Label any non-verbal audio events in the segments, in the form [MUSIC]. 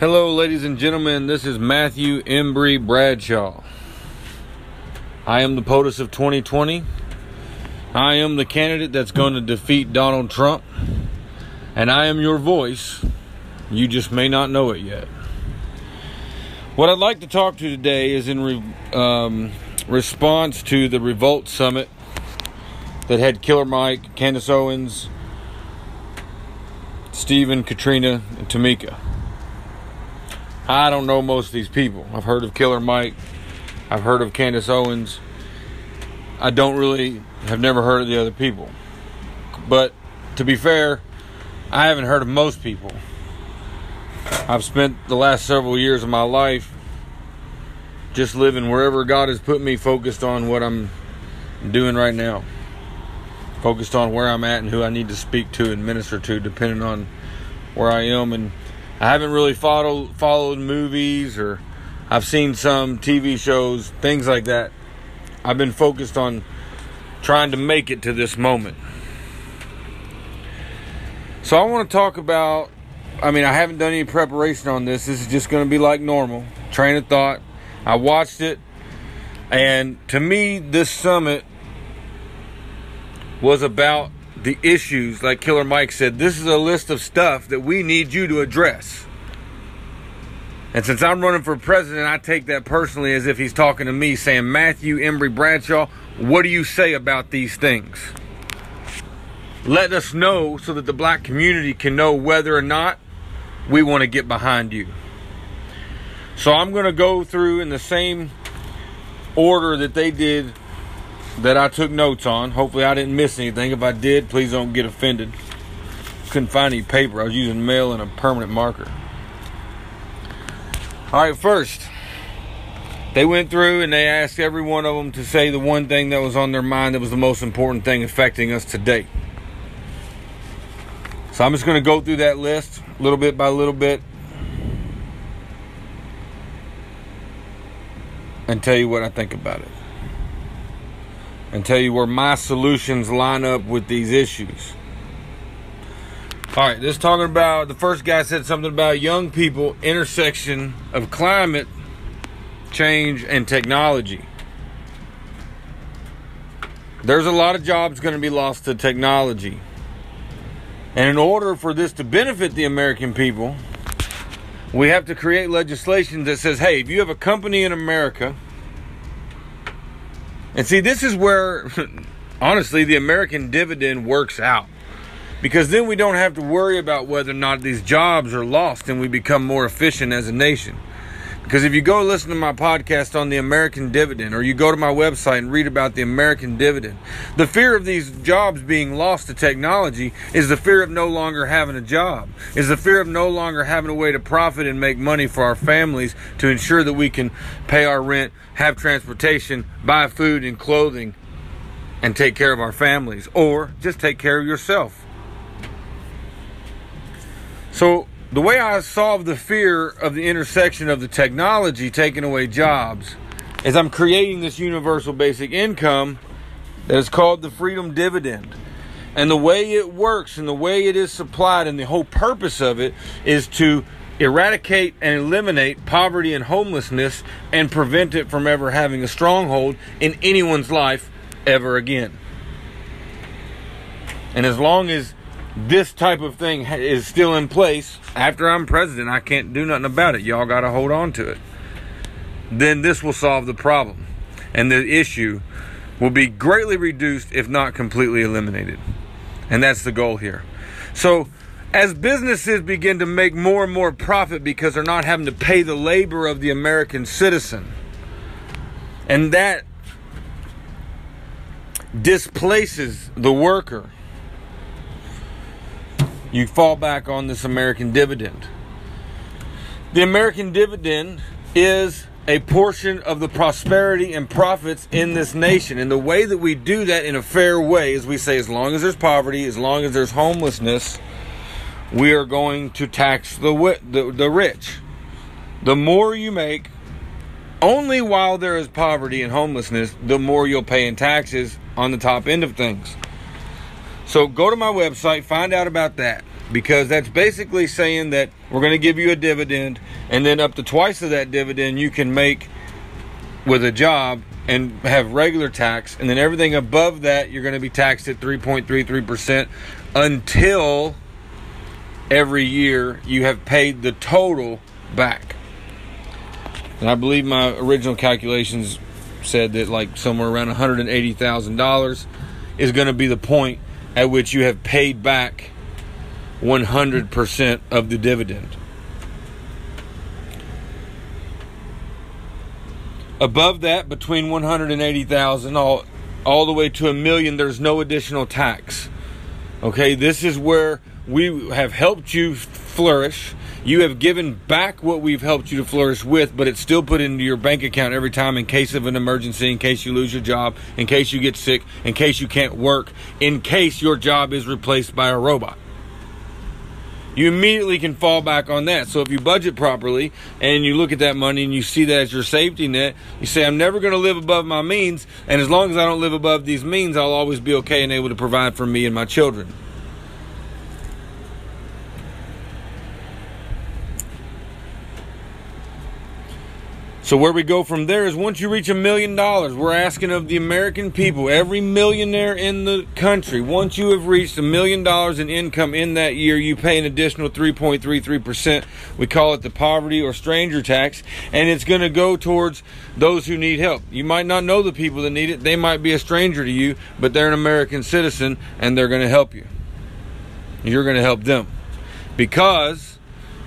Hello, ladies and gentlemen. This is Matthew Embry Bradshaw. I am the POTUS of 2020. I am the candidate that's going to defeat Donald Trump. And I am your voice. You just may not know it yet. What I'd like to talk to today is in re- um, response to the Revolt Summit that had Killer Mike, Candace Owens, Stephen, Katrina, and Tamika. I don't know most of these people. I've heard of Killer Mike. I've heard of Candace Owens. I don't really have never heard of the other people. But to be fair, I haven't heard of most people. I've spent the last several years of my life just living wherever God has put me, focused on what I'm doing right now. Focused on where I'm at and who I need to speak to and minister to, depending on where I am and I haven't really followed followed movies or I've seen some TV shows, things like that. I've been focused on trying to make it to this moment. So I want to talk about I mean, I haven't done any preparation on this. This is just going to be like normal. Train of thought. I watched it and to me this summit was about the issues, like Killer Mike said, this is a list of stuff that we need you to address. And since I'm running for president, I take that personally as if he's talking to me, saying, Matthew Embry Bradshaw, what do you say about these things? Let us know so that the black community can know whether or not we want to get behind you. So I'm going to go through in the same order that they did that I took notes on. Hopefully, I didn't miss anything. If I did, please don't get offended. Couldn't find any paper. I was using mail and a permanent marker. All right, first, they went through and they asked every one of them to say the one thing that was on their mind that was the most important thing affecting us today. So I'm just going to go through that list little bit by little bit and tell you what I think about it and tell you where my solutions line up with these issues. All right, this talking about the first guy said something about young people intersection of climate change and technology. There's a lot of jobs going to be lost to technology. And in order for this to benefit the American people, we have to create legislation that says, hey, if you have a company in America and see, this is where, [LAUGHS] honestly, the American dividend works out. Because then we don't have to worry about whether or not these jobs are lost and we become more efficient as a nation. Because if you go listen to my podcast on the American dividend, or you go to my website and read about the American dividend, the fear of these jobs being lost to technology is the fear of no longer having a job, is the fear of no longer having a way to profit and make money for our families to ensure that we can pay our rent, have transportation, buy food and clothing, and take care of our families, or just take care of yourself. So, the way I solve the fear of the intersection of the technology taking away jobs is I'm creating this universal basic income that is called the freedom dividend. And the way it works and the way it is supplied and the whole purpose of it is to eradicate and eliminate poverty and homelessness and prevent it from ever having a stronghold in anyone's life ever again. And as long as this type of thing is still in place after I'm president, I can't do nothing about it. Y'all got to hold on to it. Then this will solve the problem. And the issue will be greatly reduced, if not completely eliminated. And that's the goal here. So, as businesses begin to make more and more profit because they're not having to pay the labor of the American citizen, and that displaces the worker you fall back on this American dividend. The American dividend is a portion of the prosperity and profits in this nation. And the way that we do that in a fair way is we say, as long as there's poverty, as long as there's homelessness, we are going to tax the, the, the rich. The more you make, only while there is poverty and homelessness, the more you'll pay in taxes on the top end of things. So go to my website, find out about that. because that's basically saying that we're going to give you a dividend and then up to twice of that dividend you can make with a job and have regular tax and then everything above that you're going to be taxed at 3.33% until every year you have paid the total back and i believe my original calculations said that like somewhere around $180,000 is going to be the point at which you have paid back 100% of the dividend. Above that, between 180,000 all all the way to a million, there's no additional tax. Okay, this is where we have helped you flourish. You have given back what we've helped you to flourish with, but it's still put into your bank account every time in case of an emergency, in case you lose your job, in case you get sick, in case you can't work, in case your job is replaced by a robot you immediately can fall back on that. So if you budget properly and you look at that money and you see that as your safety net, you say, I'm never going to live above my means. And as long as I don't live above these means, I'll always be okay and able to provide for me and my children. So where we go from there is once you reach a million dollars, we're asking of the American people, every millionaire in the country, once you have reached a million dollars in income in that year, you pay an additional 3.33%. We call it the poverty or stranger tax, and it's going to go towards those who need help. You might not know the people that need it. They might be a stranger to you, but they're an American citizen and they're going to help you. You're going to help them because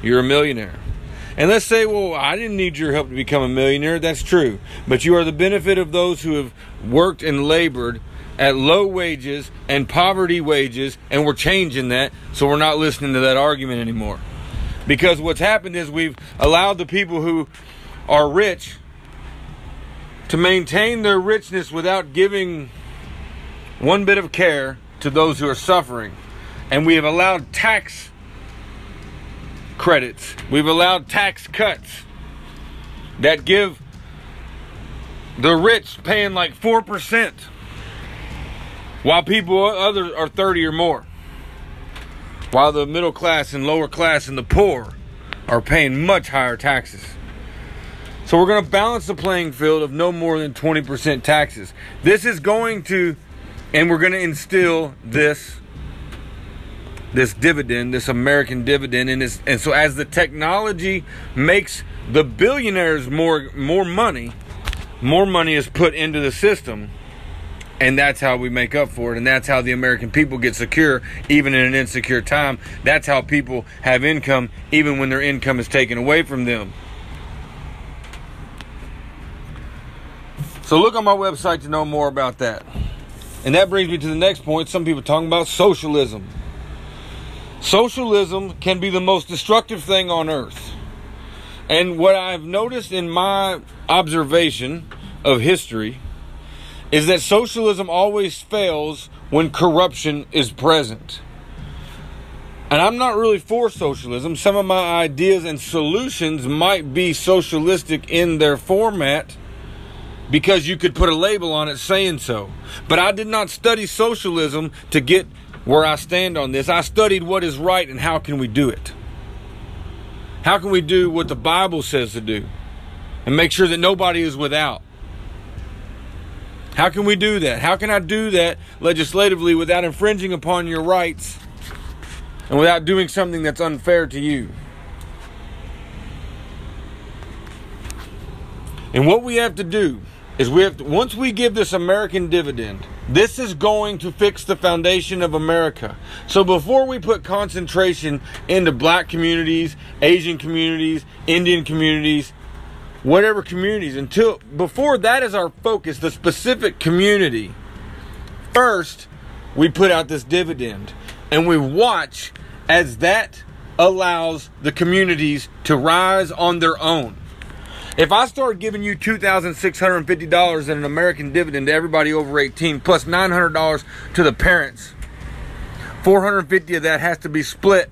you're a millionaire. And let's say, well, I didn't need your help to become a millionaire. That's true. But you are the benefit of those who have worked and labored at low wages and poverty wages, and we're changing that, so we're not listening to that argument anymore. Because what's happened is we've allowed the people who are rich to maintain their richness without giving one bit of care to those who are suffering. And we have allowed tax credits. We've allowed tax cuts that give the rich paying like 4% while people others are 30 or more. While the middle class and lower class and the poor are paying much higher taxes. So we're going to balance the playing field of no more than 20% taxes. This is going to and we're going to instill this this dividend, this American dividend, and this, and so as the technology makes the billionaires more more money, more money is put into the system, and that's how we make up for it, and that's how the American people get secure, even in an insecure time. That's how people have income, even when their income is taken away from them. So look on my website to know more about that. And that brings me to the next point. Some people talking about socialism. Socialism can be the most destructive thing on earth. And what I've noticed in my observation of history is that socialism always fails when corruption is present. And I'm not really for socialism. Some of my ideas and solutions might be socialistic in their format because you could put a label on it saying so. But I did not study socialism to get where I stand on this. I studied what is right and how can we do it. How can we do what the Bible says to do and make sure that nobody is without? How can we do that? How can I do that legislatively without infringing upon your rights and without doing something that's unfair to you? And what we have to do is we have to, once we give this American dividend, this is going to fix the foundation of America. So before we put concentration into black communities, Asian communities, Indian communities, whatever communities, until before that is our focus, the specific community, first we put out this dividend and we watch as that allows the communities to rise on their own. If I start giving you $2,650 in an American dividend to everybody over 18 plus $900 to the parents, 450 of that has to be split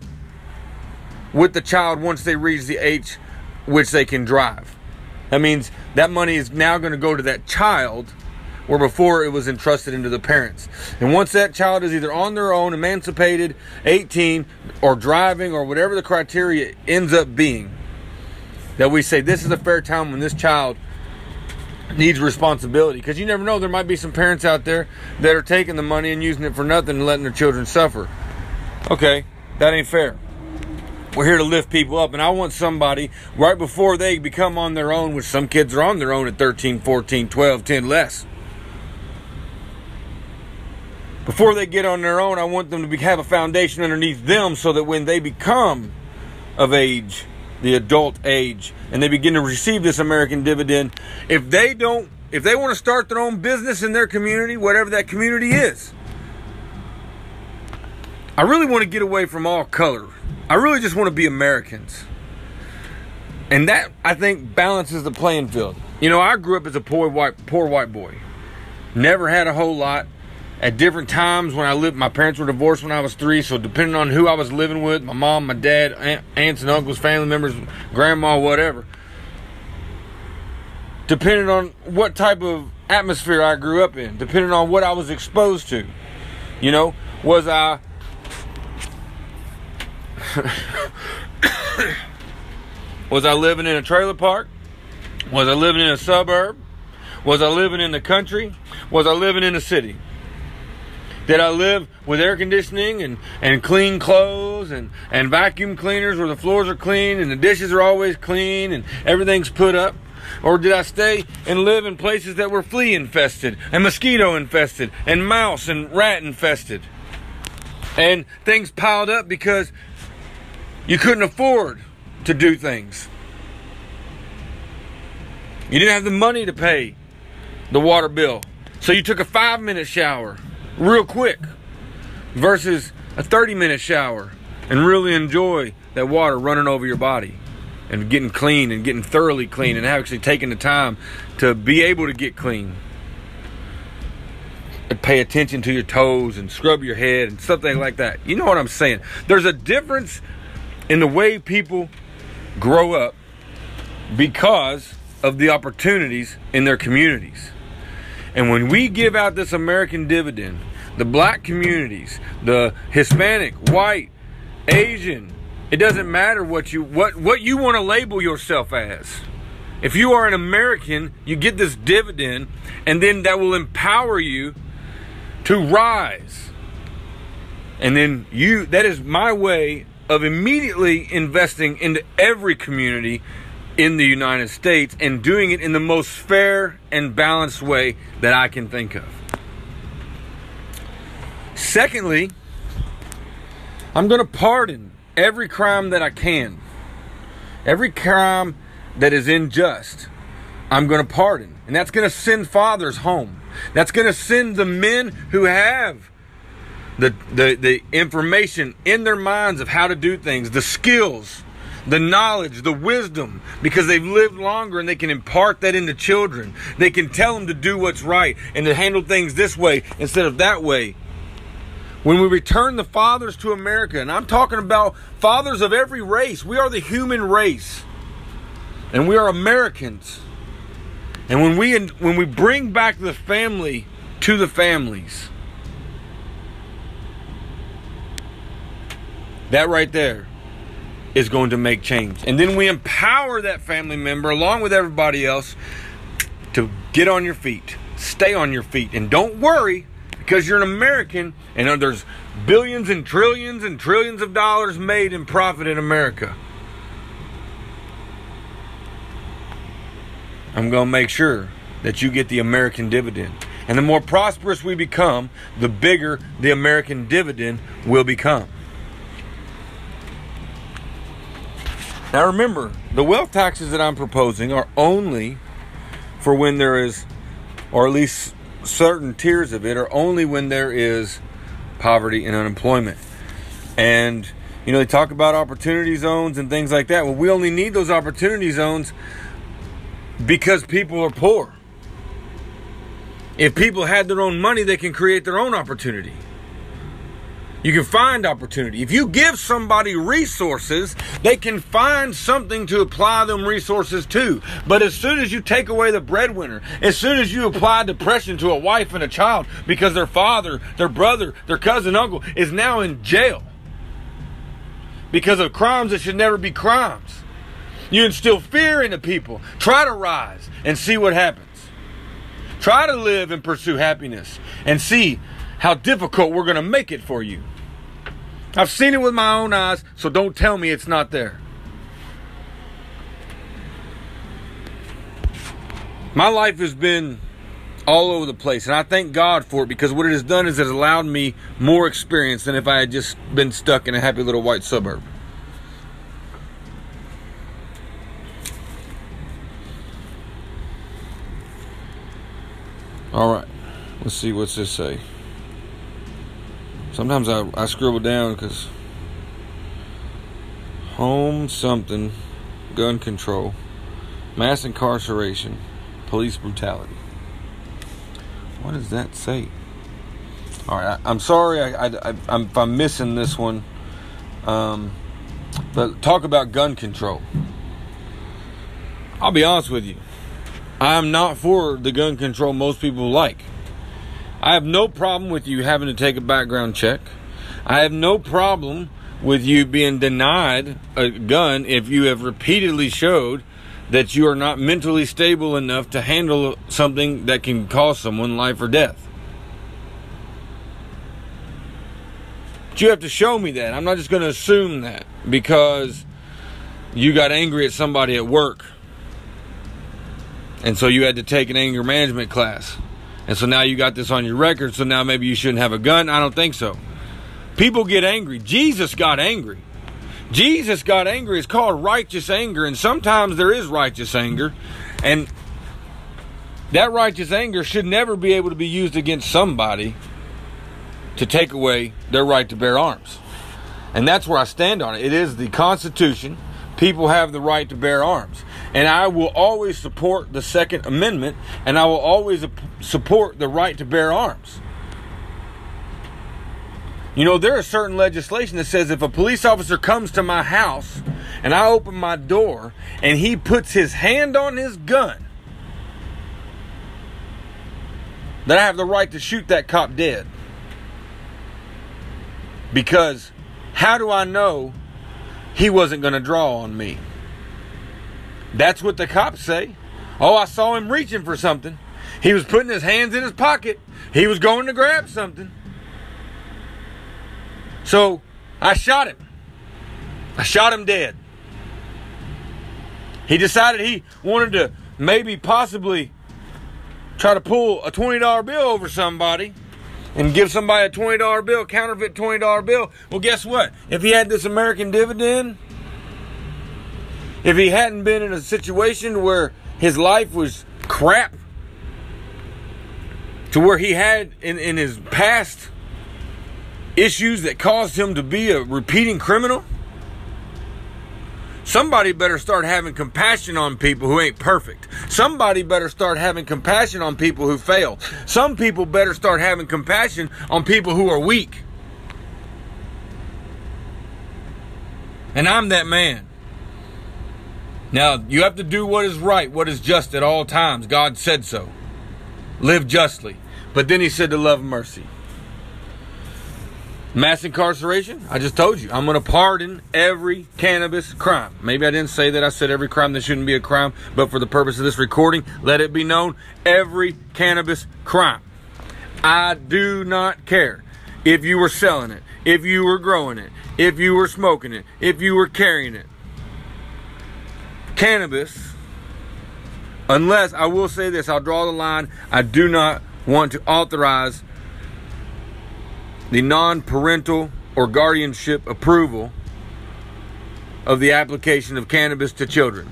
with the child once they reach the age which they can drive. That means that money is now going to go to that child where before it was entrusted into the parents. And once that child is either on their own, emancipated, 18, or driving, or whatever the criteria ends up being, that we say this is a fair time when this child needs responsibility. Because you never know there might be some parents out there that are taking the money and using it for nothing and letting their children suffer. Okay that ain't fair. We're here to lift people up and i want somebody right before they become on their own which some kids are on their own at 13 14 12 10 less. Before they get on their own i want them to be, have a foundation underneath them so that when they become of age the adult age and they begin to receive this american dividend if they don't if they want to start their own business in their community whatever that community is i really want to get away from all color I really just want to be Americans. And that I think balances the playing field. You know, I grew up as a poor white poor white boy. Never had a whole lot. At different times when I lived, my parents were divorced when I was three, so depending on who I was living with, my mom, my dad, aunt, aunts and uncles, family members, grandma, whatever. Depending on what type of atmosphere I grew up in, depending on what I was exposed to. You know, was I [COUGHS] was I living in a trailer park? Was I living in a suburb? Was I living in the country? Was I living in the city? Did I live with air conditioning and, and clean clothes and, and vacuum cleaners where the floors are clean and the dishes are always clean and everything's put up? Or did I stay and live in places that were flea infested and mosquito infested and mouse and rat infested? And things piled up because you couldn't afford to do things. You didn't have the money to pay the water bill. So you took a five minute shower real quick versus a 30 minute shower and really enjoy that water running over your body and getting clean and getting thoroughly clean and actually taking the time to be able to get clean. And pay attention to your toes and scrub your head and something like that. You know what I'm saying? There's a difference in the way people grow up because of the opportunities in their communities. And when we give out this American dividend, the black communities, the Hispanic, white, Asian, it doesn't matter what you what what you want to label yourself as. If you are an American, you get this dividend and then that will empower you to rise. And then you that is my way of immediately investing into every community in the United States and doing it in the most fair and balanced way that I can think of. Secondly, I'm going to pardon every crime that I can. Every crime that is unjust, I'm going to pardon. And that's going to send fathers home. That's going to send the men who have the, the, the information in their minds of how to do things, the skills, the knowledge, the wisdom, because they've lived longer and they can impart that into children. They can tell them to do what's right and to handle things this way instead of that way. When we return the fathers to America, and I'm talking about fathers of every race, we are the human race. And we are Americans. And when we when we bring back the family to the families, That right there is going to make change. And then we empower that family member along with everybody else to get on your feet, stay on your feet, and don't worry because you're an American and there's billions and trillions and trillions of dollars made in profit in America. I'm going to make sure that you get the American dividend. And the more prosperous we become, the bigger the American dividend will become. Now remember, the wealth taxes that I'm proposing are only for when there is, or at least certain tiers of it, are only when there is poverty and unemployment. And, you know, they talk about opportunity zones and things like that. Well, we only need those opportunity zones because people are poor. If people had their own money, they can create their own opportunity. You can find opportunity. If you give somebody resources, they can find something to apply them resources to. But as soon as you take away the breadwinner, as soon as you apply depression to a wife and a child because their father, their brother, their cousin, uncle is now in jail because of crimes that should never be crimes, you instill fear into people. Try to rise and see what happens. Try to live and pursue happiness and see how difficult we're going to make it for you. I've seen it with my own eyes, so don't tell me it's not there. My life has been all over the place, and I thank God for it because what it has done is it has allowed me more experience than if I had just been stuck in a happy little white suburb. All right, let's see what's this say. Sometimes I, I scribble down because home something, gun control, mass incarceration, police brutality. What does that say? All right, I, am sorry I, I, I'm, if I'm missing this one. Um, but talk about gun control. I'll be honest with you. I'm not for the gun control most people like. I have no problem with you having to take a background check. I have no problem with you being denied a gun if you have repeatedly showed that you are not mentally stable enough to handle something that can cost someone life or death. But you have to show me that. I'm not just going to assume that because you got angry at somebody at work. And so you had to take an anger management class. And so now you got this on your record, so now maybe you shouldn't have a gun? I don't think so. People get angry. Jesus got angry. Jesus got angry. It's called righteous anger, and sometimes there is righteous anger. And that righteous anger should never be able to be used against somebody to take away their right to bear arms. And that's where I stand on it. It is the Constitution. People have the right to bear arms. And I will always support the Second Amendment, and I will always support the right to bear arms. You know, there is certain legislation that says if a police officer comes to my house and I open my door and he puts his hand on his gun, that I have the right to shoot that cop dead. Because how do I know he wasn't going to draw on me? That's what the cops say. Oh, I saw him reaching for something. He was putting his hands in his pocket. He was going to grab something. So I shot him. I shot him dead. He decided he wanted to maybe possibly try to pull a $20 bill over somebody and give somebody a $20 bill, counterfeit $20 bill. Well, guess what? If he had this American dividend, if he hadn't been in a situation where his life was crap, to where he had in, in his past issues that caused him to be a repeating criminal, somebody better start having compassion on people who ain't perfect. Somebody better start having compassion on people who fail. Some people better start having compassion on people who are weak. And I'm that man. Now, you have to do what is right, what is just at all times. God said so. Live justly. But then he said to love mercy. Mass incarceration, I just told you, I'm going to pardon every cannabis crime. Maybe I didn't say that I said every crime that shouldn't be a crime, but for the purpose of this recording, let it be known every cannabis crime. I do not care if you were selling it, if you were growing it, if you were smoking it, if you were carrying it cannabis, unless I will say this, I'll draw the line. I do not want to authorize the non parental or guardianship approval of the application of cannabis to children.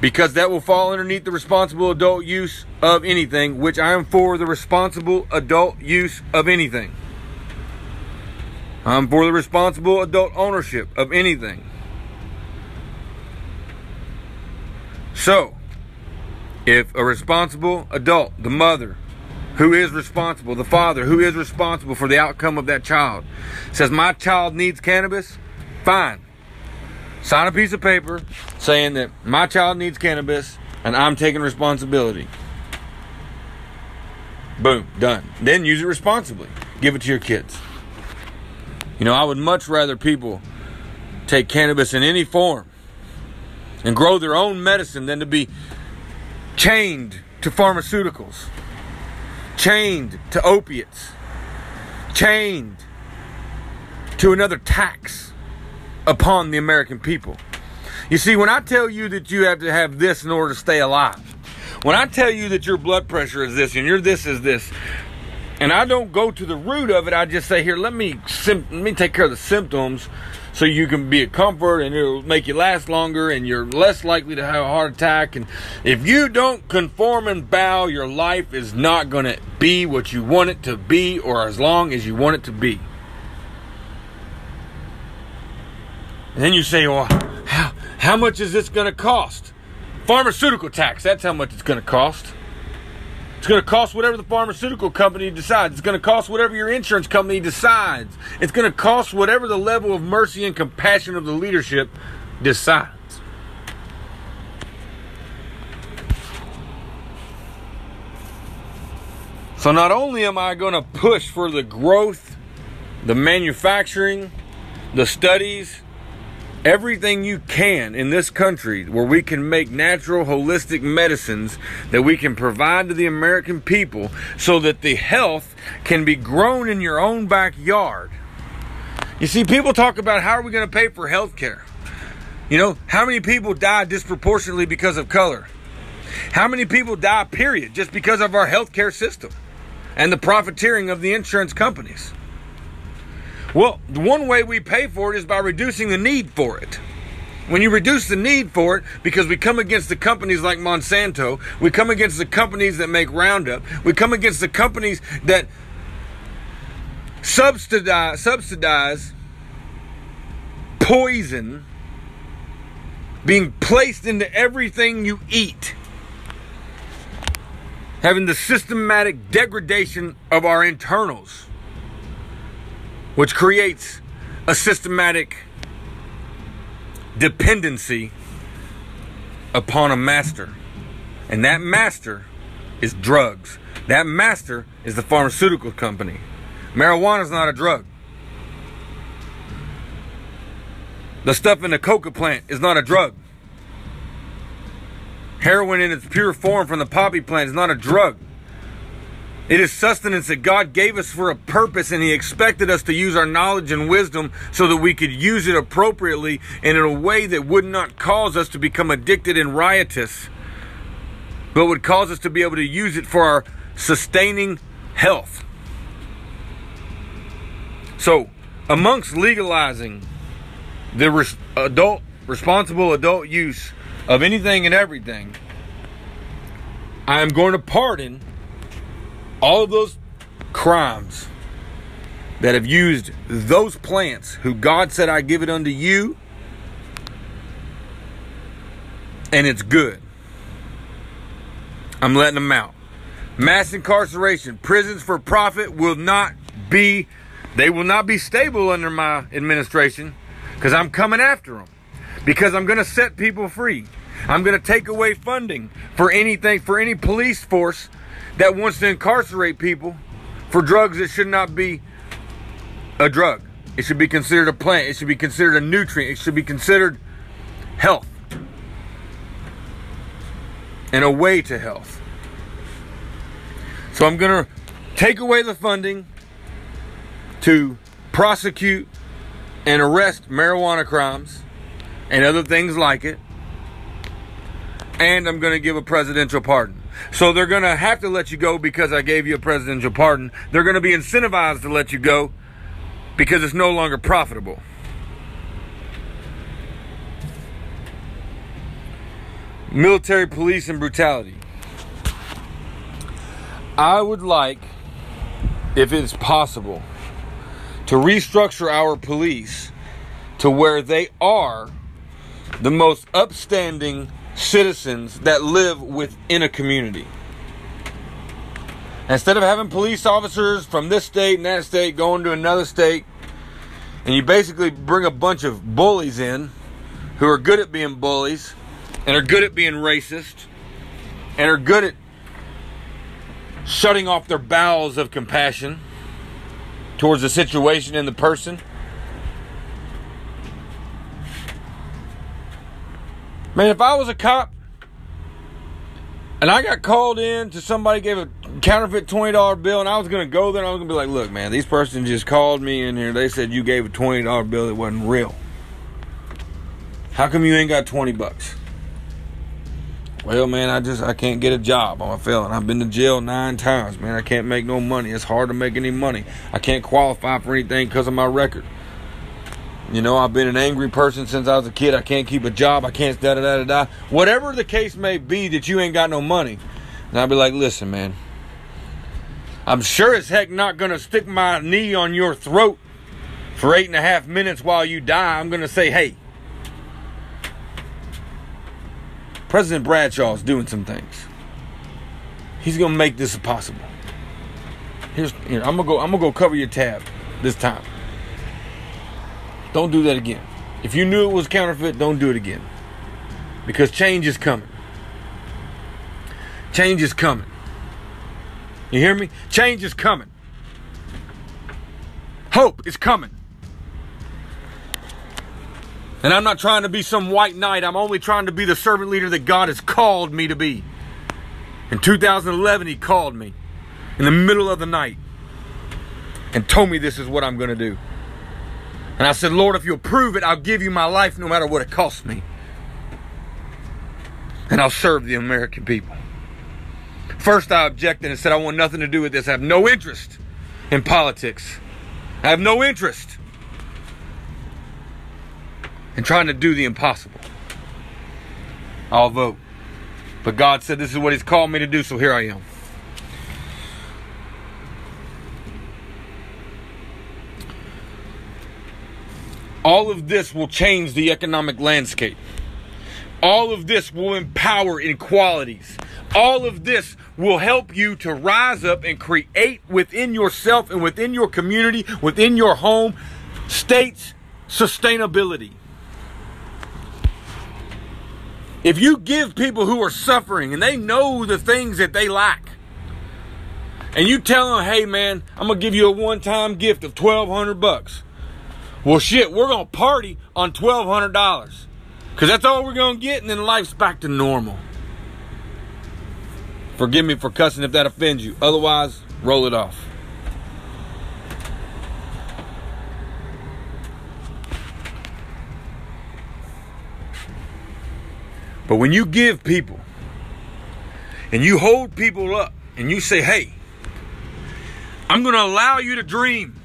Because that will fall underneath the responsible adult use of anything, which I am for the responsible adult use of anything. I'm for the responsible adult ownership of anything. So, if a responsible adult, the mother, who is responsible, the father who is responsible for the outcome of that child, says, My child needs cannabis, fine. Sign a piece of paper saying that my child needs cannabis and I'm taking responsibility. Boom, done. Then use it responsibly. Give it to your kids. You know, I would much rather people take cannabis in any form and grow their own medicine than to be chained to pharmaceuticals, chained to opiates, chained to another tax upon the American people. You see, when I tell you that you have to have this in order to stay alive, when I tell you that your blood pressure is this and your this is this, and I don't go to the root of it, I just say, here, let me let me take care of the symptoms so you can be a comfort and it'll make you last longer and you're less likely to have a heart attack. And if you don't conform and bow, your life is not going to be what you want it to be or as long as you want it to be. And then you say, well, how, how much is this going to cost? Pharmaceutical tax, that's how much it's going to cost. It's going to cost whatever the pharmaceutical company decides. It's going to cost whatever your insurance company decides. It's going to cost whatever the level of mercy and compassion of the leadership decides. So not only am I going to push for the growth, the manufacturing, the studies, everything you can in this country where we can make natural holistic medicines that we can provide to the American people so that the health can be grown in your own backyard. You see, people talk about how are we going to pay for health care? You know, how many people die disproportionately because of color? How many people die, period, just because of our healthcare system and the profiteering of the insurance companies? Well, one way we pay for it is by reducing the need for it. When you reduce the need for it, because we come against the companies like Monsanto, we come against the companies that make Roundup, we come against the companies that subsidize, subsidize poison being placed into everything you eat, having the systematic degradation of our internals which creates a systematic dependency upon a master. And that master is drugs. That master is the pharmaceutical company. Marijuana is not a drug. The stuff in the coca plant is not a drug. Heroin in its pure form from the poppy plant is not a drug. It is sustenance that God gave us for a purpose, and He expected us to use our knowledge and wisdom so that we could use it appropriately and in a way that would not cause us to become addicted and riotous, but would cause us to be able to use it for our sustaining health. So, amongst legalizing the res- adult, responsible adult use of anything and everything, I am going to pardon all of those crimes that have used those plants who God said, I give it unto you, and it's good. I'm letting them out. Mass incarceration, prisons for profit will not be, they will not be stable under my administration because I'm coming after them. Because I'm going to set people free. I'm going to take away funding for anything, for any police force that wants to incarcerate people for drugs that should not be a drug. It should be considered a plant. It should be considered a nutrient. It should be considered health and a way to health. So I'm going to take away the funding to prosecute and arrest marijuana crimes and other things like it. And I'm going to give a presidential pardon. So they're going to have to let you go because I gave you a presidential pardon. They're going to be incentivized to let you go because it's no longer profitable. Military police and brutality. I would like, if it's possible, to restructure our police to where they are the most upstanding citizens that live within a community. Instead of having police officers from this state and that state going to another state, and you basically bring a bunch of bullies in who are good at being bullies and are good at being racist and are good at shutting off their bowels of compassion towards the situation and the person. Man, if I was a cop and I got called in to somebody gave a counterfeit twenty dollar bill, and I was gonna go there, I was gonna be like, "Look, man, these person just called me in here. They said you gave a twenty dollar bill that wasn't real. How come you ain't got twenty bucks?" Well, man, I just I can't get a job. I'm a felon. I've been to jail nine times, man. I can't make no money. It's hard to make any money. I can't qualify for anything because of my record. You know, I've been an angry person since I was a kid. I can't keep a job. I can't da da da da da. Whatever the case may be that you ain't got no money. And I'll be like, listen, man. I'm sure as heck not gonna stick my knee on your throat for eight and a half minutes while you die. I'm gonna say, hey, President Bradshaw's doing some things. He's gonna make this possible. Here's here, I'm gonna go. I'm gonna go cover your tab this time. Don't do that again. If you knew it was counterfeit, don't do it again. Because change is coming. Change is coming. You hear me? Change is coming. Hope is coming. And I'm not trying to be some white knight. I'm only trying to be the servant leader that God has called me to be. In 2011, He called me in the middle of the night and told me this is what I'm going to do. And I said, Lord, if you'll prove it, I'll give you my life no matter what it costs me. And I'll serve the American people. First, I objected and said, I want nothing to do with this. I have no interest in politics. I have no interest in trying to do the impossible. I'll vote. But God said this is what He's called me to do, so here I am. All of this will change the economic landscape. All of this will empower inequalities. All of this will help you to rise up and create within yourself and within your community, within your home, states sustainability. If you give people who are suffering and they know the things that they lack, and you tell them, hey man, I'm gonna give you a one time gift of 1200 bucks. Well, shit, we're gonna party on $1,200 because that's all we're gonna get, and then life's back to normal. Forgive me for cussing if that offends you. Otherwise, roll it off. But when you give people and you hold people up and you say, hey, I'm going to allow you to dream.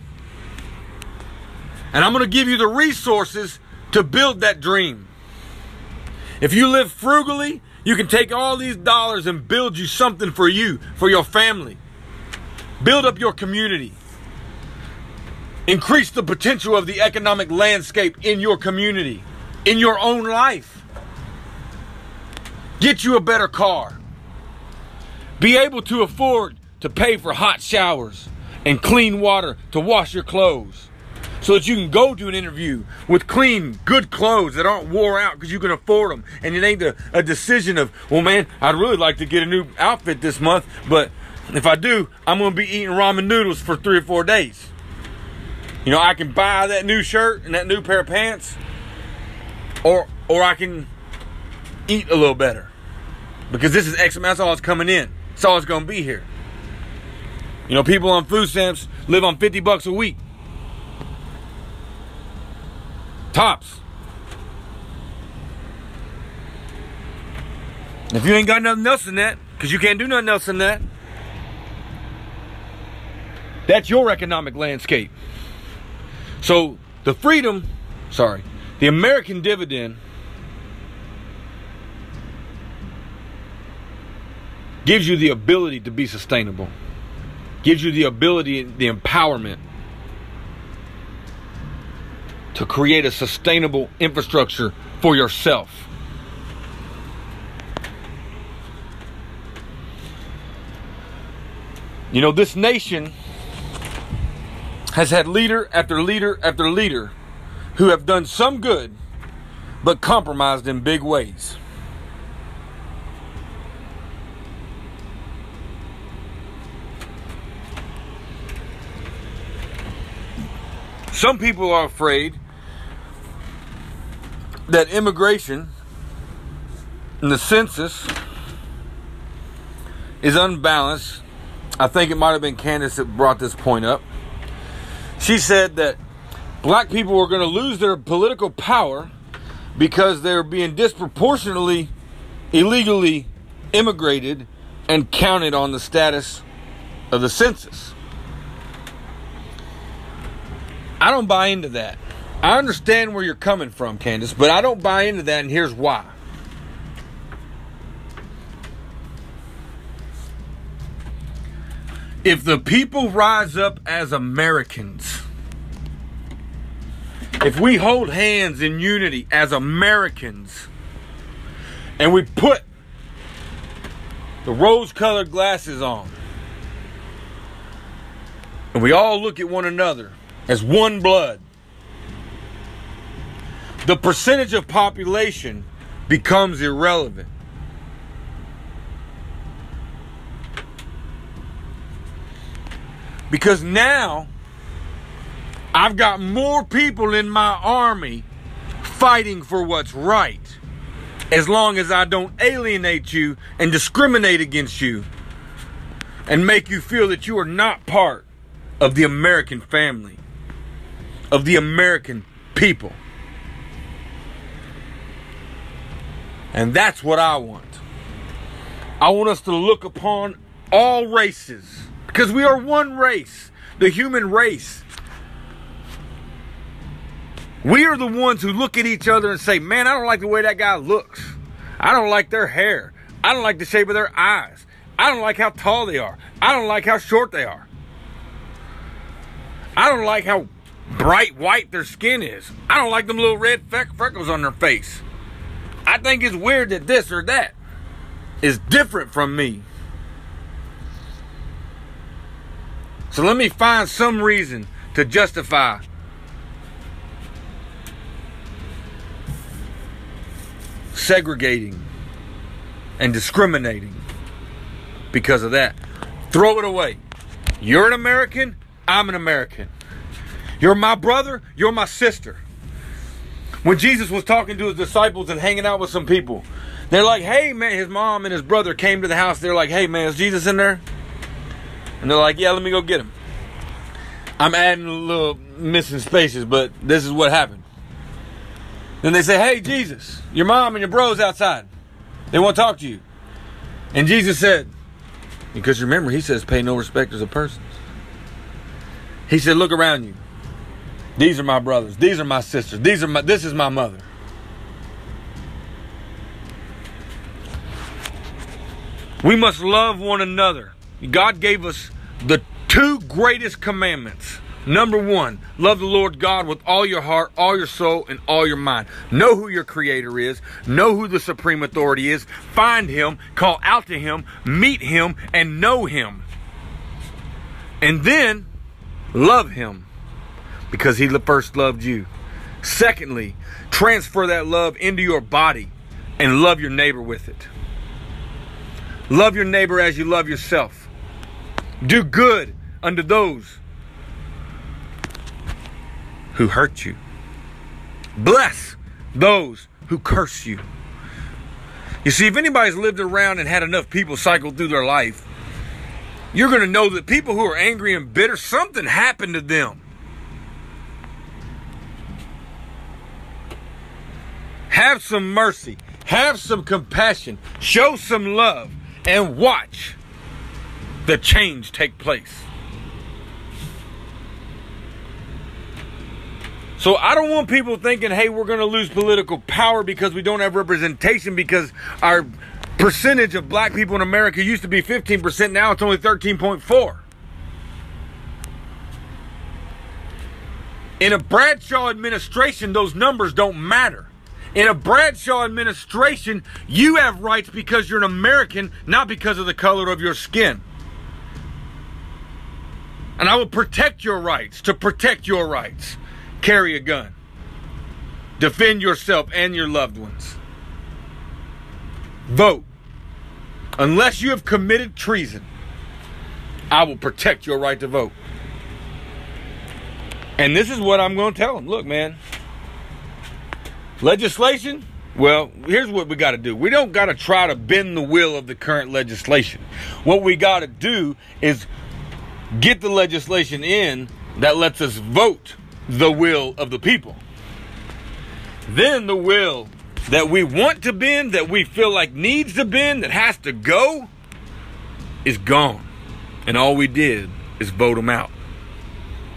And I'm going to give you the resources to build that dream. If you live frugally, you can take all these dollars and build you something for you, for your family. Build up your community. Increase the potential of the economic landscape in your community, in your own life. Get you a better car. Be able to afford to pay for hot showers and clean water to wash your clothes so that you can go to an interview with clean, good clothes that aren't wore out because you can afford them. And it ain't a, a, decision of, well, man, I'd really like to get a new outfit this month, but if I do, I'm going to be eating ramen noodles for three or four days. You know, I can buy that new shirt and that new pair of pants, or or I can eat a little better. Because this is X amount, that's all it's coming in. That's all it's gonna be here. You know, people on food stamps live on 50 bucks a week. Tops. If you ain't got nothing else than that, because you can't do nothing else than that, that's your economic landscape. So the freedom, sorry, the American dividend gives you the ability to be sustainable, gives you the ability, the empowerment to create a sustainable infrastructure for yourself. You know, this nation has had leader after leader after leader who have done some good but compromised in big ways. Some people are afraid that immigration and the census is unbalanced. I think it might have been Candace that brought this point up. She said that black people are going to lose their political power because they're being disproportionately illegally immigrated and counted on the status of the census. I don't buy into that. I understand where you're coming from, Candace, but I don't buy into that, and here's why. If the people rise up as Americans, if we hold hands in unity as Americans, and we put the rose colored glasses on, and we all look at one another as one blood, the percentage of population becomes irrelevant. Because now I've got more people in my army fighting for what's right. As long as I don't alienate you and discriminate against you and make you feel that you are not part of the American family of the American people. And that's what I want. I want us to look upon all races because we are one race, the human race. We are the ones who look at each other and say, Man, I don't like the way that guy looks. I don't like their hair. I don't like the shape of their eyes. I don't like how tall they are. I don't like how short they are. I don't like how bright white their skin is. I don't like them little red freckles on their face. I think it's weird that this or that is different from me. So let me find some reason to justify segregating and discriminating because of that. Throw it away. You're an American, I'm an American. You're my brother, you're my sister. When Jesus was talking to his disciples and hanging out with some people, they're like, hey man, his mom and his brother came to the house. They're like, hey man, is Jesus in there? And they're like, yeah, let me go get him. I'm adding a little missing spaces, but this is what happened. Then they say, hey, Jesus, your mom and your bro's outside. They want to talk to you. And Jesus said, because remember, he says, pay no respect respecters of persons. He said, look around you. These are my brothers. These are my sisters. These are my this is my mother. We must love one another. God gave us the two greatest commandments. Number one, love the Lord God with all your heart, all your soul, and all your mind. Know who your creator is. Know who the supreme authority is. Find him, call out to him, meet him, and know him. And then love him because he first loved you. Secondly, transfer that love into your body and love your neighbor with it. Love your neighbor as you love yourself. Do good unto those who hurt you. Bless those who curse you. You see, if anybody's lived around and had enough people cycle through their life, you're going to know that people who are angry and bitter, something happened to them. Have some mercy. Have some compassion. Show some love. And watch the change take place. So I don't want people thinking, hey, we're going to lose political power because we don't have representation because our percentage of black people in America used to be 15%, now it's only 13.4. In a Bradshaw administration, those numbers don't matter. In a Bradshaw administration, you have rights because you're an American, not because of the color of your skin. And I will protect your rights. To protect your rights, carry a gun. Defend yourself and your loved ones. Vote. Unless you have committed treason, I will protect your right to vote. And this is what I'm going to tell them. Look, man, legislation, well, here's what we got to do. We don't got to try to bend the will of the current legislation. What we got to do is get the legislation in that lets us vote the will of the people. Then the will that we want to bend, that we feel like needs to bend, that has to go, is gone. And all we did is vote them out.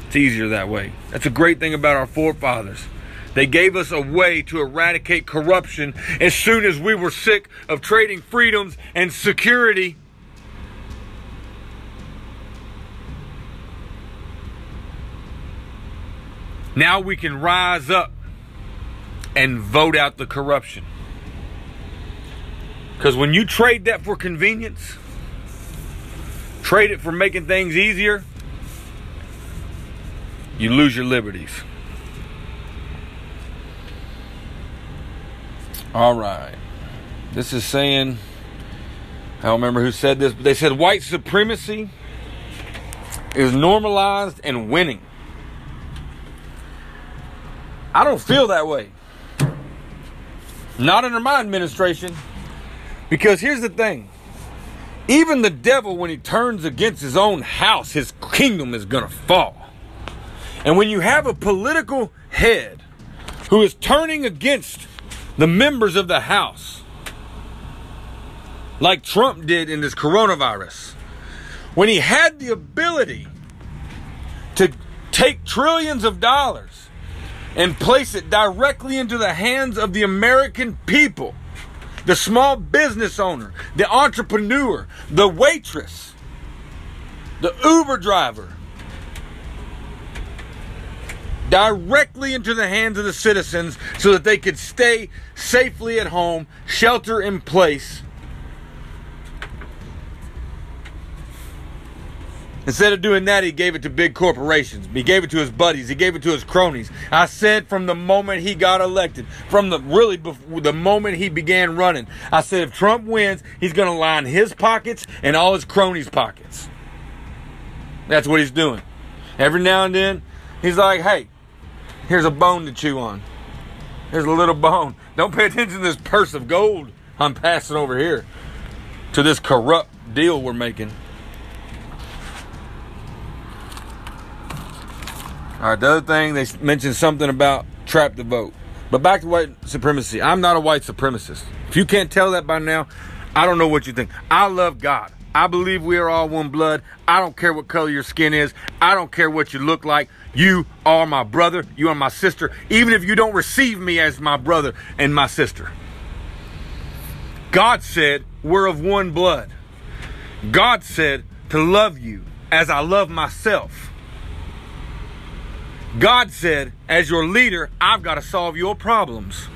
It's easier that way. That's a great thing about our forefathers. They gave us a way to eradicate corruption as soon as we were sick of trading freedoms and security. Now we can rise up and vote out the corruption. Because when you trade that for convenience, trade it for making things easier, you lose your liberties. All right. This is saying, I don't remember who said this, but they said white supremacy is normalized and winning. I don't feel that way. Not under my administration. Because here's the thing even the devil, when he turns against his own house, his kingdom is going to fall. And when you have a political head who is turning against the members of the house, like Trump did in this coronavirus, when he had the ability to take trillions of dollars and place it directly into the hands of the American people, the small business owner, the entrepreneur, the waitress, the Uber driver, directly into the hands of the citizens so that they could stay safely at home, shelter in place. Instead of doing that, he gave it to big corporations. He gave it to his buddies. He gave it to his cronies. I said from the moment he got elected, from the really the moment he began running, I said if Trump wins, he's going to line his pockets and all his cronies' pockets. That's what he's doing. Every now and then, he's like, hey, here's a bone to chew on. Here's a little bone. Don't pay attention to this purse of gold I'm passing over here to this corrupt deal we're making. All right, the other thing, they mentioned something about trap the vote. But back to white supremacy. I'm not a white supremacist. If you can't tell that by now, I don't know what you think. I love God. I believe we are all one blood. I don't care what color your skin is. I don't care what you look like. You are my brother. You are my sister. Even if you don't receive me as my brother and my sister. God said we're of one blood. God said to love you as I love myself. God said, as your leader, I've got to solve your problems.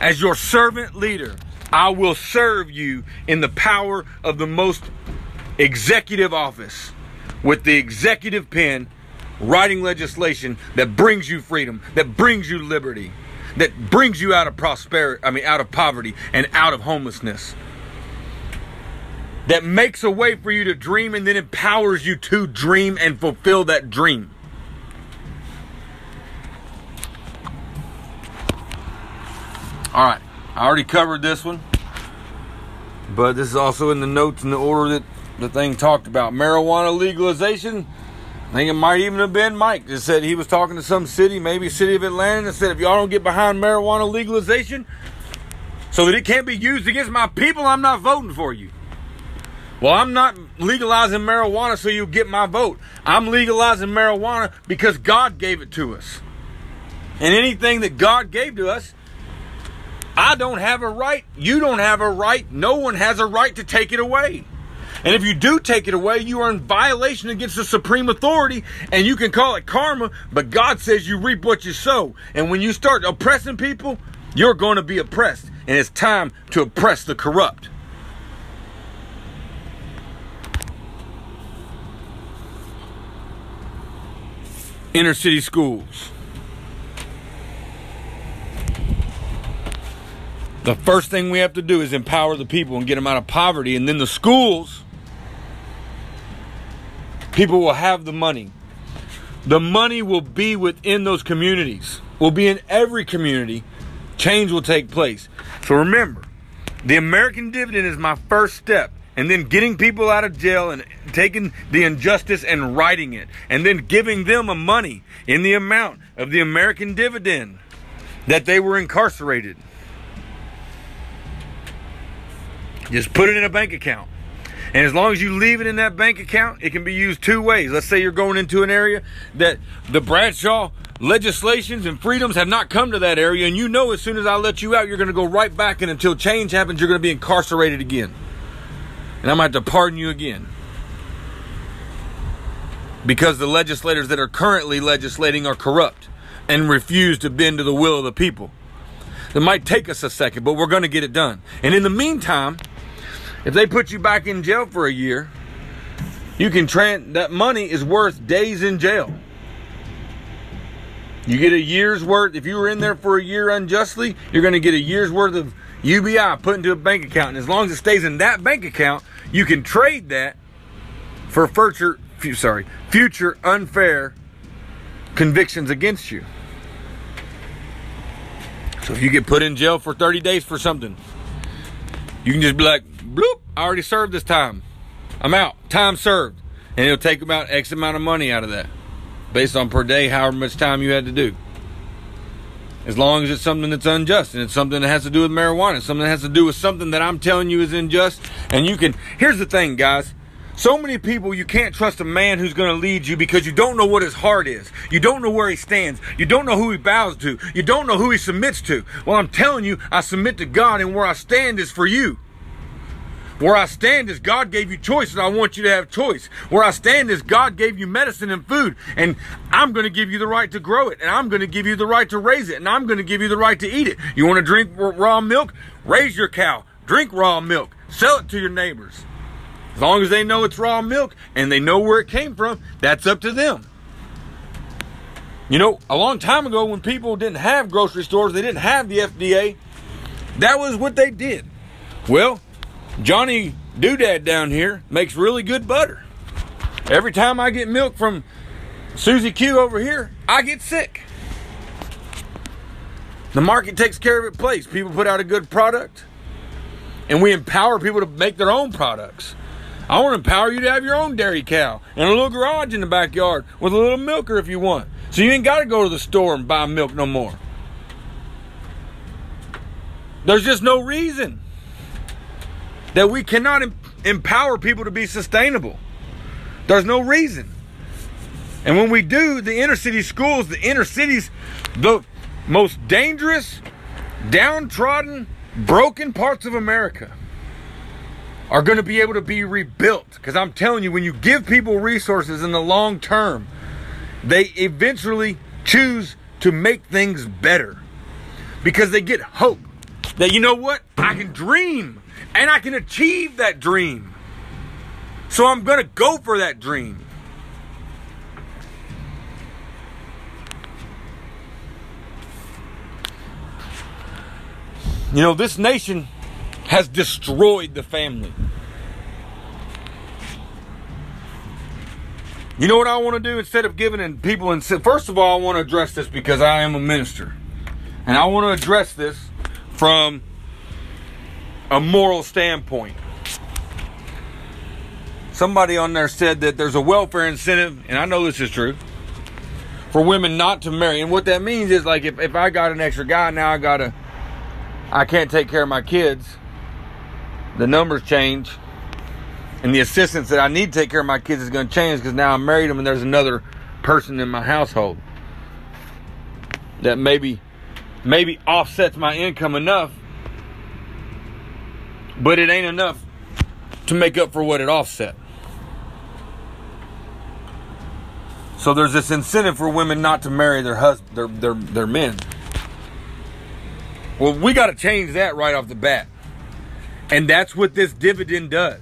As your servant leader, I will serve you in the power of the most executive office with the executive pen writing legislation that brings you freedom, that brings you liberty, that brings you out of prosperity, I mean out of poverty and out of homelessness. That makes a way for you to dream and then empowers you to dream and fulfill that dream. All right, I already covered this one, but this is also in the notes in the order that the thing talked about marijuana legalization. I think it might even have been Mike that said he was talking to some city, maybe city of Atlanta, and said if y'all don't get behind marijuana legalization so that it can't be used against my people, I'm not voting for you. Well, I'm not legalizing marijuana so you get my vote. I'm legalizing marijuana because God gave it to us. And anything that God gave to us, I don't have a right. You don't have a right. No one has a right to take it away. And if you do take it away, you are in violation against the supreme authority, and you can call it karma, but God says you reap what you sow. And when you start oppressing people, you're going to be oppressed. And it's time to oppress the corrupt. inner city schools. The first thing we have to do is empower the people and get them out of poverty. And then the schools, people will have the money. The money will be within those communities, will be in every community. Change will take place. So remember, the American dividend is my first step. And then getting people out of jail and taking the injustice and writing it. And then giving them a money in the amount of the American dividend that they were incarcerated. Just put it in a bank account. And as long as you leave it in that bank account, it can be used two ways. Let's say you're going into an area that the Bradshaw legislations and freedoms have not come to that area, and you know as soon as I let you out, you're going to go right back, and until change happens, you're going to be incarcerated again. And I'm going to have to pardon you again. Because the legislators that are currently legislating are corrupt and refuse to bend to the will of the people. It might take us a second, but we're going to get it done. And in the meantime, if they put you back in jail for a year, you can trans that money is worth days in jail. You get a year's worth. If you were in there for a year unjustly, you're going to get a year's worth of UBI put into a bank account. And as long as it stays in that bank account, you can trade that for future, sorry, future unfair convictions against you. So if you get put in jail for 30 days for something, you can just be like, bloop, I already served this time. I'm out. Time served. And it'll take about X amount of money out of that based on per day, however much time you had to do. As long as it's something that's unjust and it's something that has to do with marijuana, something that has to do with something that I'm telling you is unjust. And you can, here's the thing, guys. So many people, you can't trust a man who's going to lead you because you don't know what his heart is. You don't know where he stands. You don't know who he bows to. You don't know who he submits to. Well, I'm telling you, I submit to God, and where I stand is for you. Where I stand is God gave you choice, and I want you to have choice. Where I stand is God gave you medicine and food, and I'm going to give you the right to grow it, and I'm going to give you the right to raise it, and I'm going to give you the right to eat it. You want to drink raw milk? Raise your cow. Drink raw milk. Sell it to your neighbors. As long as they know it's raw milk and they know where it came from, that's up to them. You know, a long time ago when people didn't have grocery stores, they didn't have the FDA, that was what they did. Well, Johnny Doodad down here makes really good butter. Every time I get milk from Susie Q over here, I get sick. The market takes care of its place. People put out a good product, and we empower people to make their own products. I want to empower you to have your own dairy cow and a little garage in the backyard with a little milker if you want. So you ain't got to go to the store and buy milk no more. There's just no reason that we cannot em- empower people to be sustainable. There's no reason. And when we do, the inner city schools, the inner cities, the most dangerous, downtrodden, broken parts of America are going to be able to be rebuilt. Because I'm telling you, when you give people resources in the long term, they eventually choose to make things better because they get hope that, you know what, I can dream and I can achieve that dream. So I'm going to go for that dream. You know, this nation has destroyed the family. You know what I want to do instead of giving people and first of all I want to address this because I am a minister. And I want to address this from a moral standpoint. Somebody on there said that there's a welfare incentive, and I know this is true, for women not to marry. And what that means is like if, if I got an extra guy, now I gotta I can't take care of my kids. The numbers change. And the assistance that I need to take care of my kids is going to change because now I married them and there's another person in my household that maybe maybe offsets my income enough but it ain't enough to make up for what it offset. So there's this incentive for women not to marry their husband, their, their, their men. Well, we got to change that right off the bat. And that's what this dividend does.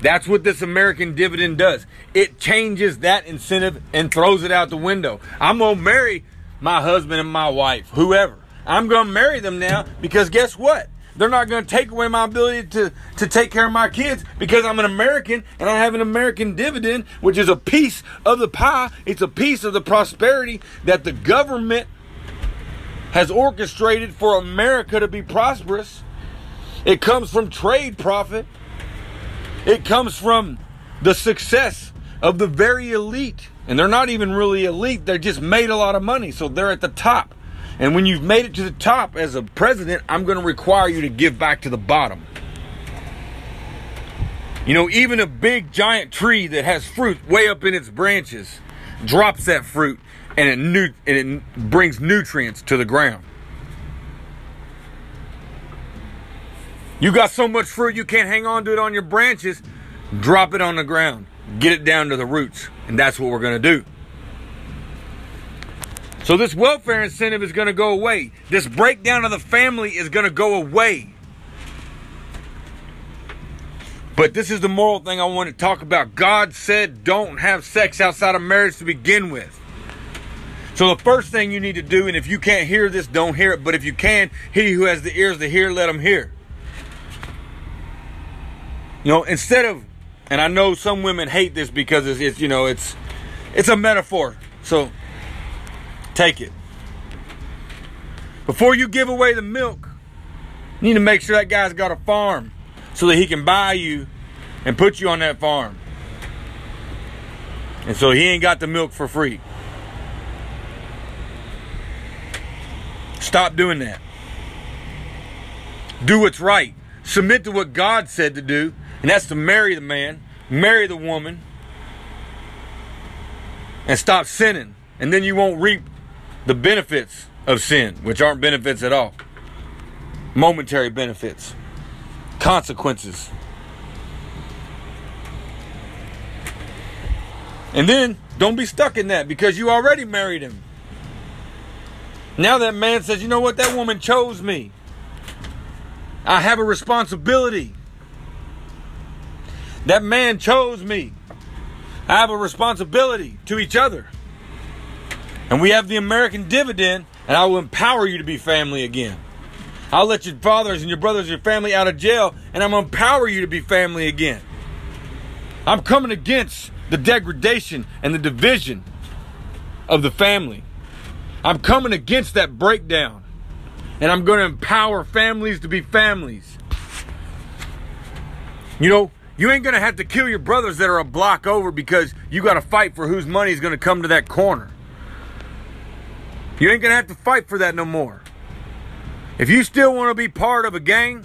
That's what this American dividend does. It changes that incentive and throws it out the window. I'm going to marry my husband and my wife, whoever. I'm going to marry them now because guess what? They're not going to take away my ability to, to take care of my kids because I'm an American and I have an American dividend, which is a piece of the pie. It's a piece of the prosperity that the government has orchestrated for America to be prosperous. It comes from trade profit. It comes from the success of the very elite. And they're not even really elite, they're just made a lot of money. So they're at the top. And when you've made it to the top as a president, I'm going to require you to give back to the bottom. You know, even a big giant tree that has fruit way up in its branches drops that fruit and it, nu- and it brings nutrients to the ground. You got so much fruit you can't hang on to it on your branches, drop it on the ground, get it down to the roots, and that's what we're going to do. So this welfare incentive is going to go away. This breakdown of the family is going to go away. But this is the moral thing I want to talk about. God said don't have sex outside of marriage to begin with. So the first thing you need to do, and if you can't hear this, don't hear it. But if you can, he who has the ears to hear, let him hear. You know, instead of, and I know some women hate this because it's, it's you know, it's, it's a metaphor. So take it. Before you give away the milk, you need to make sure that guy's got a farm so that he can buy you and put you on that farm. And so he ain't got the milk for free. Stop doing that. Do what's right. Submit to what God said to do, and that's to marry the man, marry the woman, and stop sinning. And then you won't reap the benefits of sin, which aren't benefits at all. Momentary benefits, consequences. And then don't be stuck in that because you already married him. Now that man says, you know what, that woman chose me. I have a responsibility. That man chose me. I have a responsibility to each other. And we have the American dividend, and I will empower you to be family again. I'll let your fathers and your brothers and your family out of jail, and I'm going to empower you to be family again. I'm coming against the degradation and the division of the family. I'm coming against that breakdown. And I'm going to empower families to be families. You know, you ain't going to have to kill your brothers that are a block over because you got to fight for whose money is going to come to that corner. You ain't to have to fight for that no more. If you still want to be part of a gang,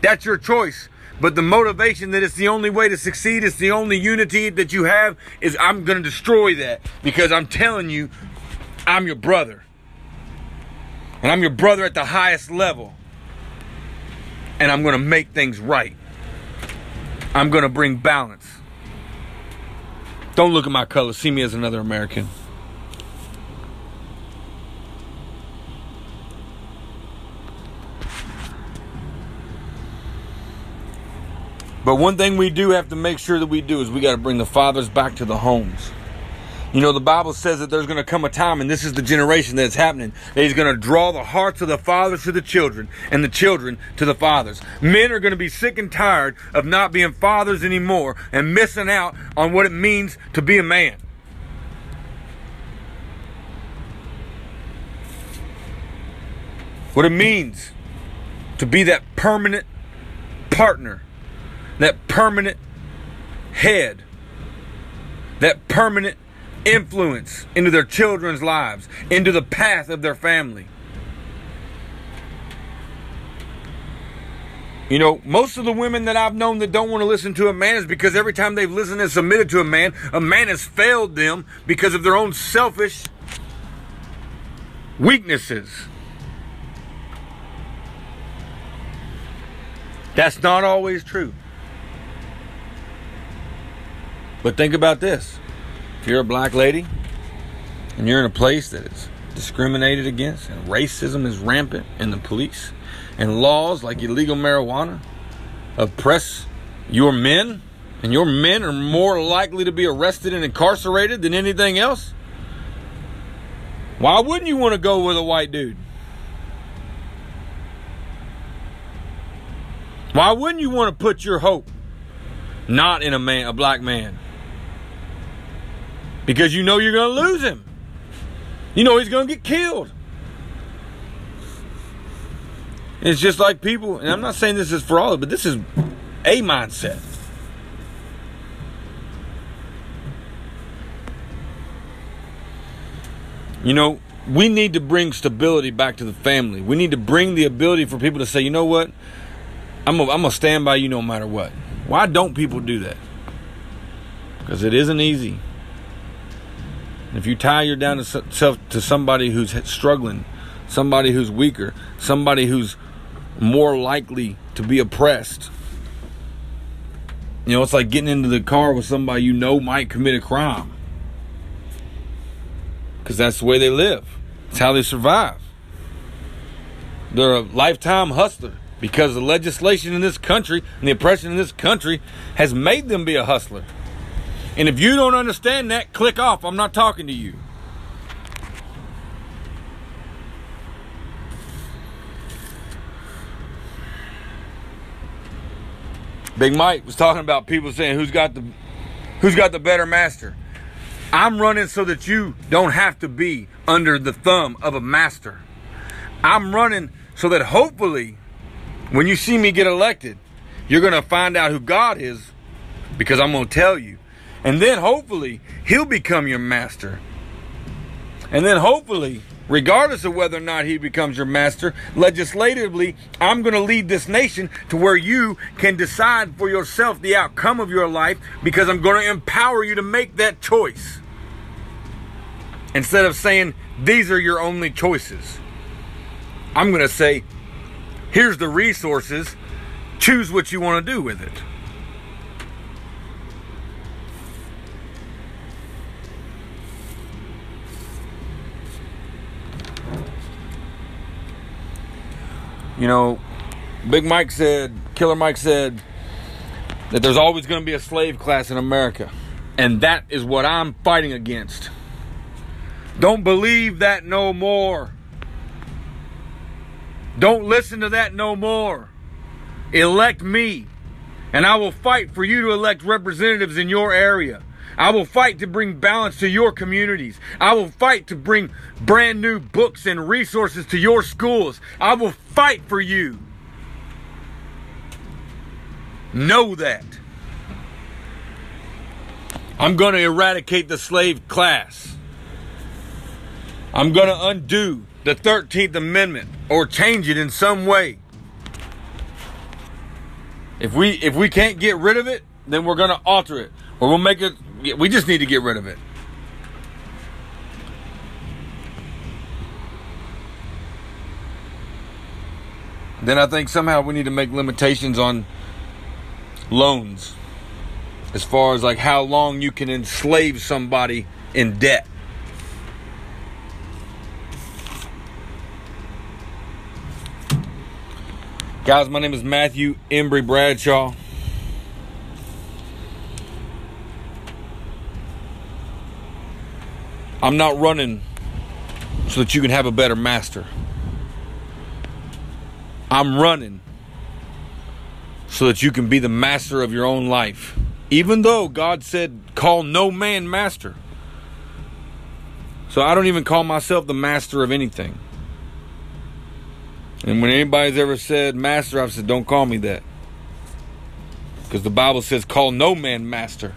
that's your choice. But the motivation that it's the only way to succeed, it's the only unity that you have, is I'm to destroy that because I'm telling you, I'm your brother. And I'm your brother at the highest level. And I'm to make things right. I'm to bring balance. Don't look at my color. See me as another American. But one thing we do have to make sure that we do is we got to bring the fathers back to the homes. You know, the Bible says that there's going to come a time, and this is the generation that's happening, that He's going to draw the hearts of the fathers to the children and the children to the fathers. Men are going to be sick and tired of not being fathers anymore and missing out on what it means to be a man. What it means to be that permanent partner, that permanent head, that permanent influence into their children's lives, into the path of their family. You know, most of the women that I've known that don't want to listen to a man is because every time they've listened and submitted to a man, a man has failed them because of their own selfish weaknesses. That's not always true. But think about this if you're a black lady and you're in a place that is discriminated against and racism is rampant in the police and laws like illegal marijuana oppress your men and your men are more likely to be arrested and incarcerated than anything else, why wouldn't you want to go with a white dude? Why wouldn't you want to put your hope not in a man, a black man? Because you know you're going to lose him. You know he's going to get killed. It's just like people, and I'm not saying this is for all of it, but this is a mindset. You know, we need to bring stability back to the family. We need to bring the ability for people to say, you know what? I'm going to stand by you no matter what. Why don't people do that? Because it isn't easy. If you tie your down to, to somebody who's struggling, somebody who's weaker, somebody who's more likely to be oppressed, you know, it's like getting into the car with somebody you know might commit a crime. Because that's the way they live, it's how they survive. They're a lifetime hustler because the legislation in this country and the oppression in this country has made them be a hustler. And if you don't understand that, click off. I'm not talking to you. Big Mike was talking about people saying who's got the who's got the better master. I'm running so that you don't have to be under the thumb of a master. I'm running so that hopefully when you see me get elected, you're going to find out who God is because I'm going to tell you. And then hopefully he'll become your master. And then hopefully, regardless of whether or not he becomes your master, legislatively, I'm going to lead this nation to where you can decide for yourself the outcome of your life because I'm going to empower you to make that choice. Instead of saying, these are your only choices, I'm going to say, Here's the resources. Choose what you want to do with it. You know, Big Mike said, Killer Mike said that there's always going to be a slave class in America. And that is what I'm fighting against. Don't believe that no more. Don't listen to that no more. Elect me, and I will fight for you to elect representatives in your area. I will fight to bring balance to your communities. I will fight to bring brand new books and resources to your schools. I will fight for you. Know that. I'm going to eradicate the slave class. I'm going to undo the 13th Amendment or change it in some way. If we if we can't get rid of it, then we're going to alter it or we'll make it we just need to get rid of it. Then I think somehow we need to make limitations on loans as far as like how long you can enslave somebody in debt. Guys, my name is Matthew Embry Bradshaw. I'm not running so that you can have a better master. I'm running so that you can be the master of your own life. Even though God said, call no man master. So I don't even call myself the master of anything. And when anybody's ever said master, I've said, don't call me that. Because the Bible says, call no man master.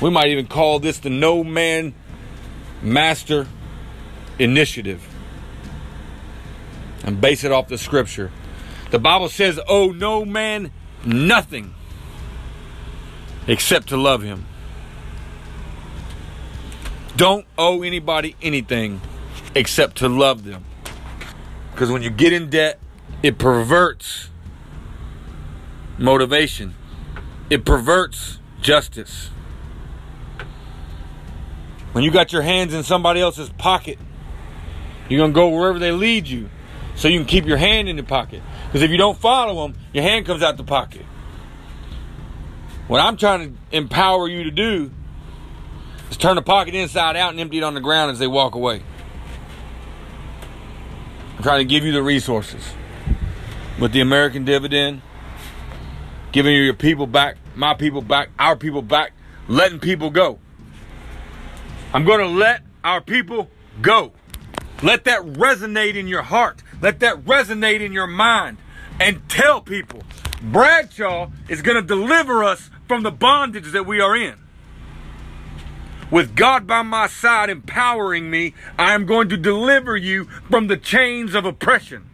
We might even call this the no man master initiative and base it off the scripture. The Bible says, owe no man nothing except to love him. Don't owe anybody anything except to love them. Because when you get in debt, it perverts motivation, it perverts justice. When you got your hands in somebody else's pocket, you're going to go wherever they lead you so you can keep your hand in the pocket. Because if you don't follow them, your hand comes out the pocket. What I'm trying to empower you to do is turn the pocket inside out and empty it on the ground as they walk away. I'm trying to give you the resources with the American dividend, giving you your people back, my people back, our people back, letting people go. I'm going to let our people go. Let that resonate in your heart. Let that resonate in your mind. And tell people Bradshaw is going to deliver us from the bondage that we are in. With God by my side empowering me, I am going to deliver you from the chains of oppression.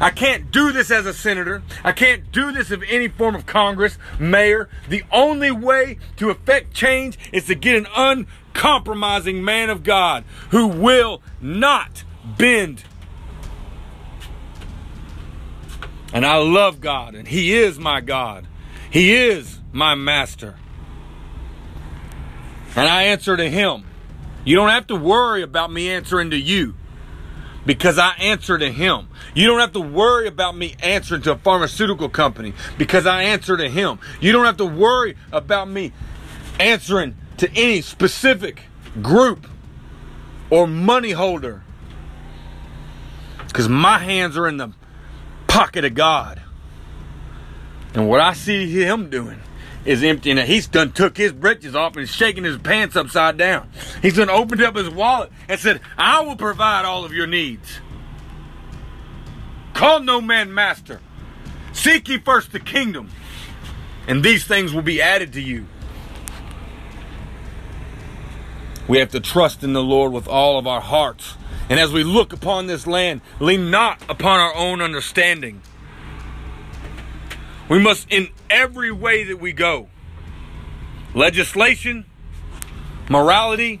I can't do this as a senator. I can't do this of any form of Congress, mayor. The only way to effect change is to get an uncompromising man of God who will not bend. And I love God, and He is my God. He is my master. And I answer to Him. You don't have to worry about me answering to you because I answer to him. You don't have to worry about me answering to a pharmaceutical company because I answer to him. You don't have to worry about me answering to any specific group or money holder because my hands are in the pocket of God. And what I see him doing is emptying it. He's done took his britches off and shaking his pants upside down. He's done opened up his wallet and said, I will provide all of your needs. Call no man master. Seek ye first the kingdom, and these things will be added to you. We have to trust in the Lord with all of our hearts. And as we look upon this land, lean not upon our own understanding we must, in every way that we go, legislation, morality,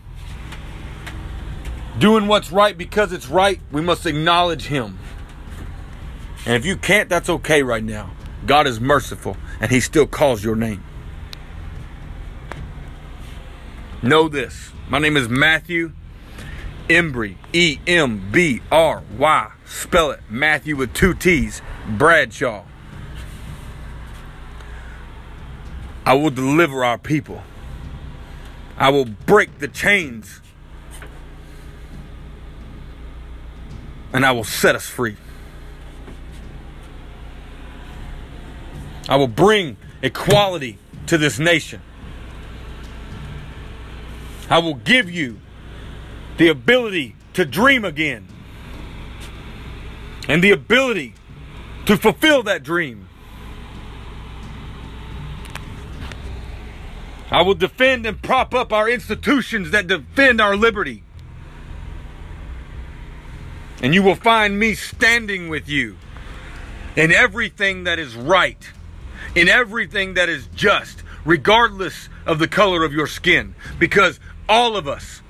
doing what's right because it's right, we must acknowledge Him. And if you can't, that's okay right now. God is merciful and He still calls your name. Know this. My name is Matthew Embry, E M B R Y. Spell it Matthew with two T's, Bradshaw. I will deliver our people. I will break the chains. And I will set us free. I will bring equality to this nation. I will give you the ability to dream again and the ability to fulfill that dream. I will defend and prop up our institutions that defend our liberty. And you will find me standing with you in everything that is right, in everything that is just, regardless of the color of your skin. Because all of us,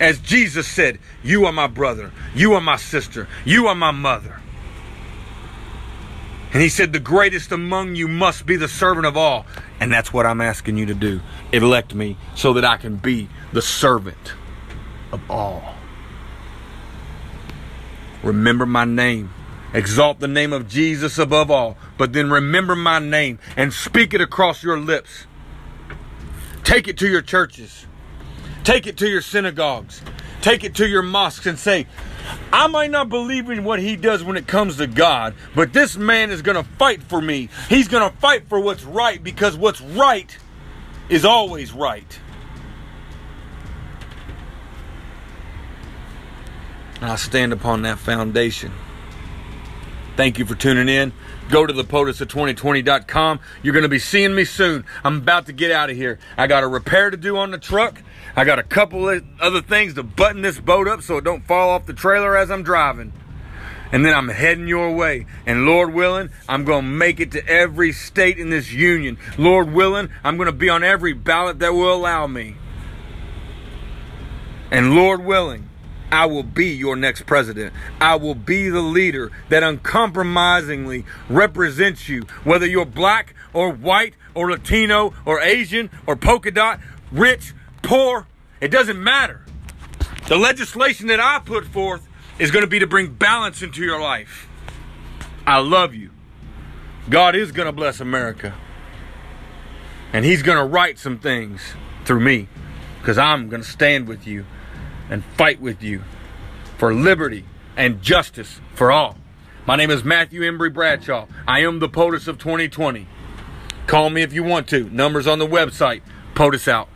as Jesus said, you are my brother, you are my sister, you are my mother. And he said, The greatest among you must be the servant of all. And that's what I'm asking you to do. Elect me so that I can be the servant of all. Remember my name. Exalt the name of Jesus above all. But then remember my name and speak it across your lips. Take it to your churches. Take it to your synagogues. Take it to your mosques and say, I might not believe in what he does when it comes to God, but this man is going to fight for me. He's going to fight for what's right because what's right is always right. And I stand upon that foundation. Thank you for tuning in. Go to the POTUS2020.com. You're going to be seeing me soon. I'm about to get out of here. I got a repair to do on the truck. I got a couple of other things to button this boat up so it don't fall off the trailer as I'm driving. And then I'm heading your way. And Lord willing, I'm going to make it to every state in this union. Lord willing, I'm going to be on every ballot that will allow me. And Lord willing, I will be your next president. I will be the leader that uncompromisingly represents you, whether you're black or white or Latino or Asian or polka dot, rich poor, it doesn't matter. The legislation that I put forth is going to be to bring balance into your life. I love you. God is going to bless America. And He's going to right some things through me because I'm going to stand with you and fight with you for liberty and justice for all. My name is Matthew Embry Bradshaw. I am the POTUS of 2020. Call me if you want to. Numbers on the website. POTUS out.